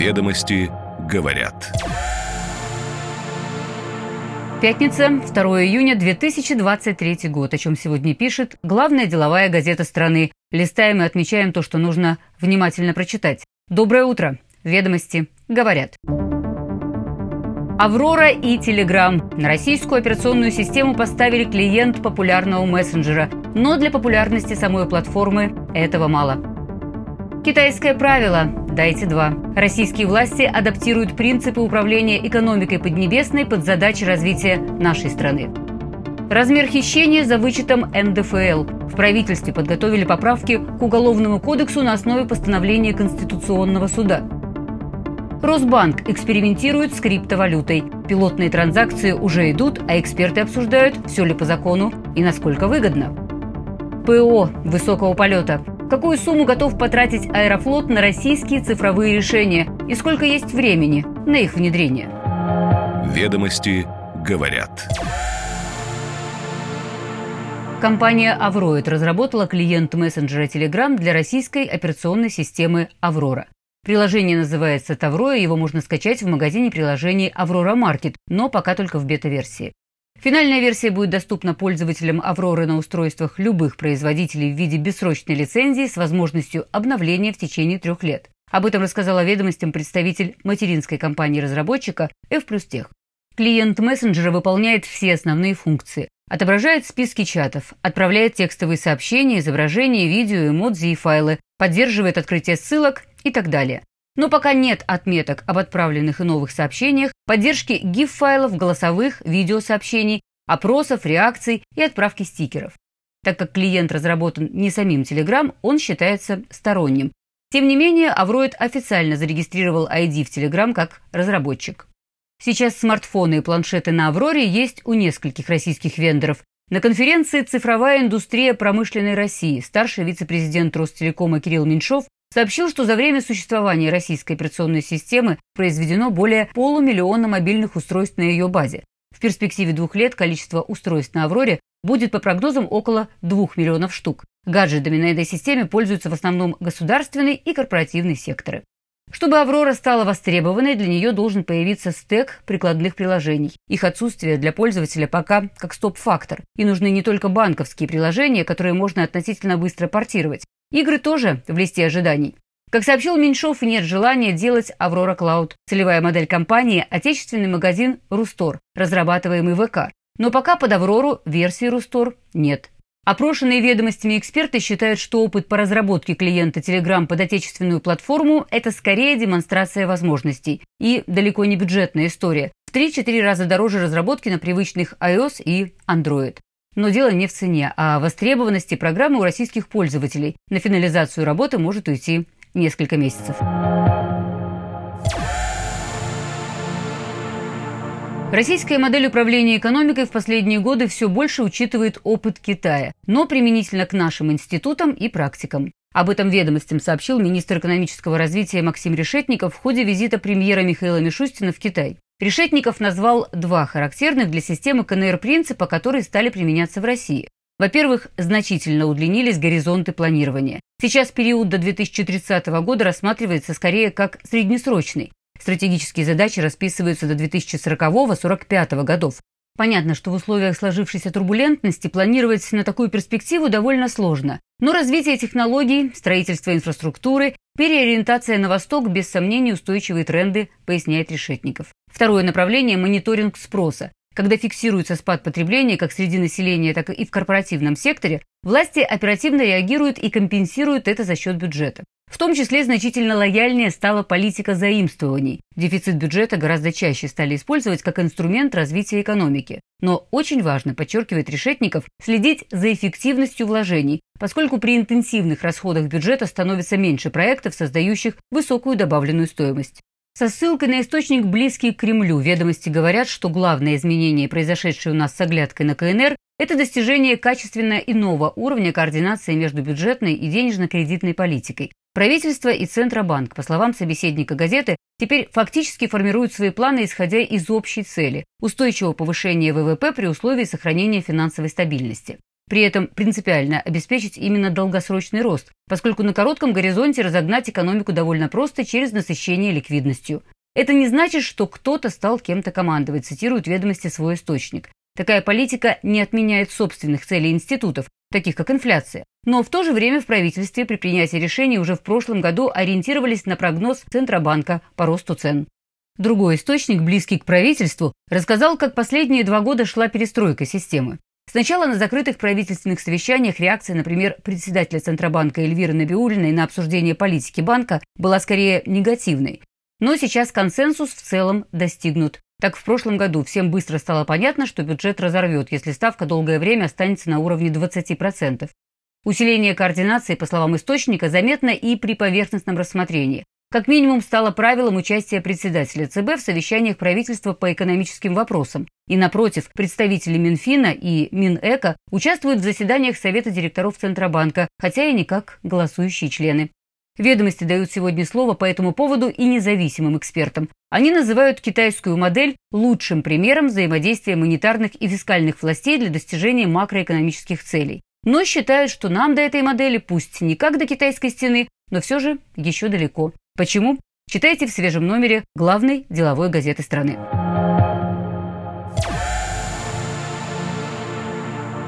Ведомости говорят. Пятница, 2 июня 2023 год, о чем сегодня пишет главная деловая газета страны. Листаем и отмечаем то, что нужно внимательно прочитать. Доброе утро. Ведомости говорят. Аврора и Телеграм. На российскую операционную систему поставили клиент популярного мессенджера, но для популярности самой платформы этого мало. Китайское правило «дайте два». Российские власти адаптируют принципы управления экономикой Поднебесной под задачи развития нашей страны. Размер хищения за вычетом НДФЛ. В правительстве подготовили поправки к Уголовному кодексу на основе постановления Конституционного суда. Росбанк экспериментирует с криптовалютой. Пилотные транзакции уже идут, а эксперты обсуждают, все ли по закону и насколько выгодно. ПО высокого полета. Какую сумму готов потратить Аэрофлот на российские цифровые решения и сколько есть времени на их внедрение? Ведомости говорят. Компания «Авроид» разработала клиент мессенджера Telegram для российской операционной системы «Аврора». Приложение называется «Тавро», и его можно скачать в магазине приложений «Аврора Маркет», но пока только в бета-версии. Финальная версия будет доступна пользователям «Авроры» на устройствах любых производителей в виде бессрочной лицензии с возможностью обновления в течение трех лет. Об этом рассказала ведомостям представитель материнской компании-разработчика F Клиент мессенджера выполняет все основные функции. Отображает списки чатов, отправляет текстовые сообщения, изображения, видео, эмодзи и файлы, поддерживает открытие ссылок и так далее. Но пока нет отметок об отправленных и новых сообщениях, поддержки GIF-файлов, голосовых, видеосообщений, опросов, реакций и отправки стикеров. Так как клиент разработан не самим Telegram, он считается сторонним. Тем не менее, Авроид официально зарегистрировал ID в Telegram как разработчик. Сейчас смартфоны и планшеты на Авроре есть у нескольких российских вендоров. На конференции «Цифровая индустрия промышленной России» старший вице-президент Ростелекома Кирилл Меньшов сообщил, что за время существования российской операционной системы произведено более полумиллиона мобильных устройств на ее базе. В перспективе двух лет количество устройств на «Авроре» будет по прогнозам около 2 миллионов штук. Гаджетами на этой системе пользуются в основном государственный и корпоративный секторы. Чтобы «Аврора» стала востребованной, для нее должен появиться стек прикладных приложений. Их отсутствие для пользователя пока как стоп-фактор. И нужны не только банковские приложения, которые можно относительно быстро портировать, Игры тоже в листе ожиданий. Как сообщил Меньшов, нет желания делать «Аврора Клауд». Целевая модель компании – отечественный магазин «Рустор», разрабатываемый ВК. Но пока под «Аврору» версии «Рустор» нет. Опрошенные ведомостями эксперты считают, что опыт по разработке клиента Telegram под отечественную платформу – это скорее демонстрация возможностей и далеко не бюджетная история. В 3-4 раза дороже разработки на привычных iOS и Android. Но дело не в цене, а в востребованности программы у российских пользователей. На финализацию работы может уйти несколько месяцев. Российская модель управления экономикой в последние годы все больше учитывает опыт Китая, но применительно к нашим институтам и практикам. Об этом ведомостям сообщил министр экономического развития Максим Решетников в ходе визита премьера Михаила Мишустина в Китай. Решетников назвал два характерных для системы КНР принципа, которые стали применяться в России. Во-первых, значительно удлинились горизонты планирования. Сейчас период до 2030 года рассматривается скорее как среднесрочный. Стратегические задачи расписываются до 2040-45 годов. Понятно, что в условиях сложившейся турбулентности планировать на такую перспективу довольно сложно. Но развитие технологий, строительство инфраструктуры, переориентация на восток без сомнений устойчивые тренды, поясняет Решетников. Второе направление – мониторинг спроса. Когда фиксируется спад потребления как среди населения, так и в корпоративном секторе, власти оперативно реагируют и компенсируют это за счет бюджета. В том числе значительно лояльнее стала политика заимствований. Дефицит бюджета гораздо чаще стали использовать как инструмент развития экономики. Но очень важно, подчеркивает Решетников, следить за эффективностью вложений, поскольку при интенсивных расходах бюджета становится меньше проектов, создающих высокую добавленную стоимость. Со ссылкой на источник, близкий к Кремлю, ведомости говорят, что главное изменение, произошедшее у нас с оглядкой на КНР, это достижение качественно иного уровня координации между бюджетной и денежно-кредитной политикой. Правительство и Центробанк, по словам собеседника газеты, теперь фактически формируют свои планы, исходя из общей цели – устойчивого повышения ВВП при условии сохранения финансовой стабильности. При этом принципиально обеспечить именно долгосрочный рост, поскольку на коротком горизонте разогнать экономику довольно просто через насыщение ликвидностью. Это не значит, что кто-то стал кем-то командовать, цитирует ведомости свой источник. Такая политика не отменяет собственных целей институтов, таких как инфляция. Но в то же время в правительстве при принятии решений уже в прошлом году ориентировались на прогноз Центробанка по росту цен. Другой источник, близкий к правительству, рассказал, как последние два года шла перестройка системы. Сначала на закрытых правительственных совещаниях реакция, например, председателя Центробанка Эльвиры Набиулиной на обсуждение политики банка была скорее негативной. Но сейчас консенсус в целом достигнут. Так в прошлом году всем быстро стало понятно, что бюджет разорвет, если ставка долгое время останется на уровне 20%. Усиление координации, по словам источника, заметно и при поверхностном рассмотрении. Как минимум стало правилом участия председателя ЦБ в совещаниях правительства по экономическим вопросам. И напротив, представители Минфина и Минэко участвуют в заседаниях Совета директоров Центробанка, хотя и не как голосующие члены. Ведомости дают сегодня слово по этому поводу и независимым экспертам. Они называют китайскую модель лучшим примером взаимодействия монетарных и фискальных властей для достижения макроэкономических целей. Но считают, что нам до этой модели, пусть не как до китайской стены, но все же еще далеко. Почему? Читайте в свежем номере главной деловой газеты страны.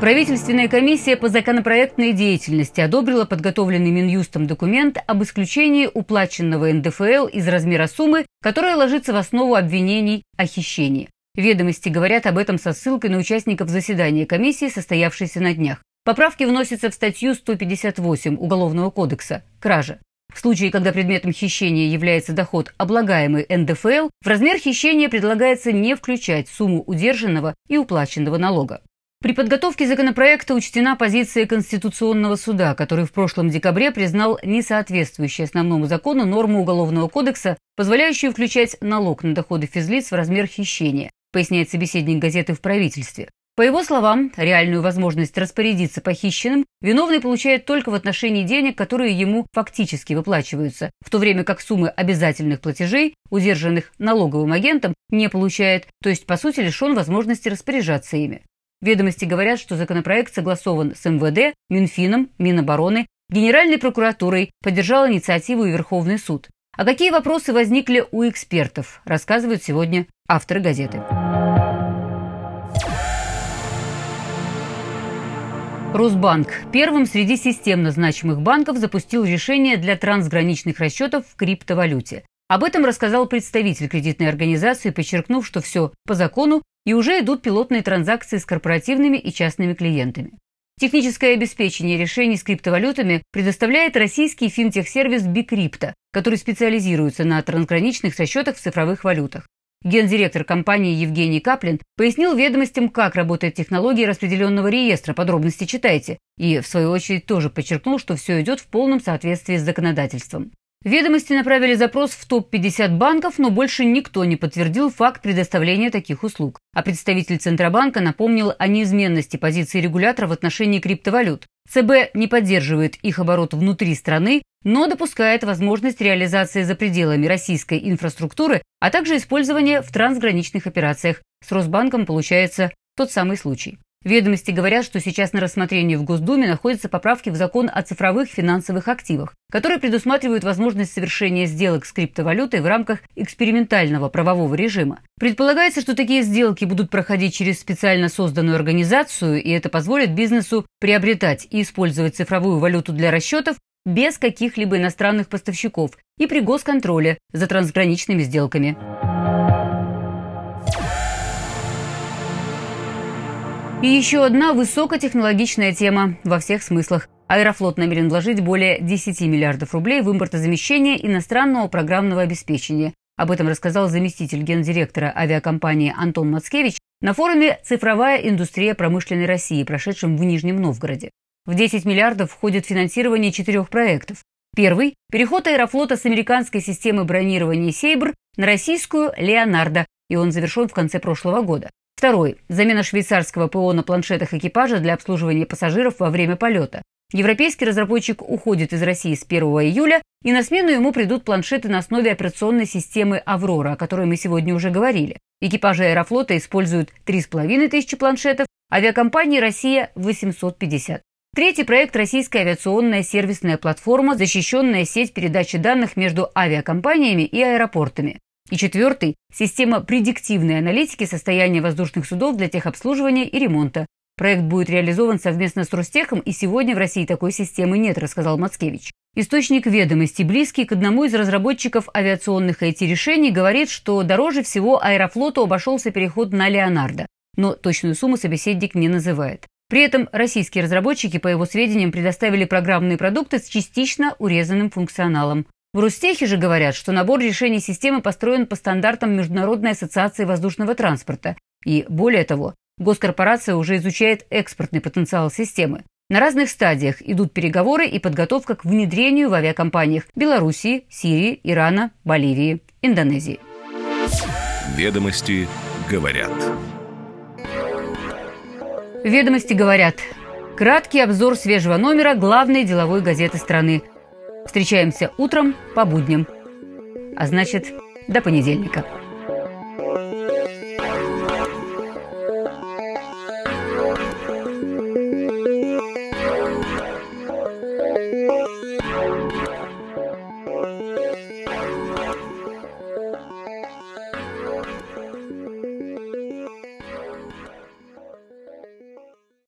Правительственная комиссия по законопроектной деятельности одобрила подготовленный Минюстом документ об исключении уплаченного НДФЛ из размера суммы, которая ложится в основу обвинений о хищении. Ведомости говорят об этом со ссылкой на участников заседания комиссии, состоявшейся на днях. Поправки вносятся в статью 158 Уголовного кодекса «Кража». В случае, когда предметом хищения является доход, облагаемый НДФЛ, в размер хищения предлагается не включать сумму удержанного и уплаченного налога. При подготовке законопроекта учтена позиция Конституционного суда, который в прошлом декабре признал несоответствующей основному закону норму Уголовного кодекса, позволяющую включать налог на доходы физлиц в размер хищения, поясняет собеседник газеты в правительстве. По его словам, реальную возможность распорядиться похищенным виновный получает только в отношении денег, которые ему фактически выплачиваются, в то время как суммы обязательных платежей, удержанных налоговым агентом, не получает, то есть, по сути, лишен возможности распоряжаться ими. Ведомости говорят, что законопроект согласован с МВД, Минфином, Минобороны, Генеральной прокуратурой, поддержал инициативу и Верховный суд. А какие вопросы возникли у экспертов, рассказывают сегодня авторы газеты. Росбанк первым среди системно значимых банков запустил решение для трансграничных расчетов в криптовалюте. Об этом рассказал представитель кредитной организации, подчеркнув, что все по закону и уже идут пилотные транзакции с корпоративными и частными клиентами. Техническое обеспечение решений с криптовалютами предоставляет российский финтех-сервис Bicrypto, который специализируется на трансграничных расчетах в цифровых валютах. Гендиректор компании Евгений Каплин пояснил ведомостям, как работает технология распределенного реестра, подробности читайте, и, в свою очередь, тоже подчеркнул, что все идет в полном соответствии с законодательством. Ведомости направили запрос в топ-50 банков, но больше никто не подтвердил факт предоставления таких услуг. А представитель Центробанка напомнил о неизменности позиции регулятора в отношении криптовалют. ЦБ не поддерживает их оборот внутри страны, но допускает возможность реализации за пределами российской инфраструктуры, а также использования в трансграничных операциях. С Росбанком получается тот самый случай. Ведомости говорят, что сейчас на рассмотрении в Госдуме находятся поправки в закон о цифровых финансовых активах, которые предусматривают возможность совершения сделок с криптовалютой в рамках экспериментального правового режима. Предполагается, что такие сделки будут проходить через специально созданную организацию, и это позволит бизнесу приобретать и использовать цифровую валюту для расчетов без каких-либо иностранных поставщиков и при госконтроле за трансграничными сделками. И еще одна высокотехнологичная тема во всех смыслах. Аэрофлот намерен вложить более 10 миллиардов рублей в импортозамещение иностранного программного обеспечения. Об этом рассказал заместитель гендиректора авиакомпании Антон Мацкевич на форуме «Цифровая индустрия промышленной России», прошедшем в Нижнем Новгороде. В 10 миллиардов входит финансирование четырех проектов. Первый – переход аэрофлота с американской системы бронирования «Сейбр» на российскую «Леонардо», и он завершен в конце прошлого года. Второй – замена швейцарского ПО на планшетах экипажа для обслуживания пассажиров во время полета. Европейский разработчик уходит из России с 1 июля, и на смену ему придут планшеты на основе операционной системы «Аврора», о которой мы сегодня уже говорили. Экипажи аэрофлота используют 3,5 тысячи планшетов, авиакомпании «Россия» – 850. Третий проект – российская авиационная сервисная платформа, защищенная сеть передачи данных между авиакомпаниями и аэропортами. И четвертый – система предиктивной аналитики состояния воздушных судов для техобслуживания и ремонта. Проект будет реализован совместно с Ростехом, и сегодня в России такой системы нет, рассказал Мацкевич. Источник ведомости, близкий к одному из разработчиков авиационных IT-решений, говорит, что дороже всего Аэрофлоту обошелся переход на Леонардо, но точную сумму собеседник не называет. При этом российские разработчики, по его сведениям, предоставили программные продукты с частично урезанным функционалом. В Ростехе же говорят, что набор решений системы построен по стандартам Международной ассоциации воздушного транспорта. И, более того, госкорпорация уже изучает экспортный потенциал системы. На разных стадиях идут переговоры и подготовка к внедрению в авиакомпаниях Белоруссии, Сирии, Ирана, Боливии, Индонезии. Ведомости говорят. Ведомости говорят. Краткий обзор свежего номера главной деловой газеты страны. Встречаемся утром по будням. А значит, до понедельника.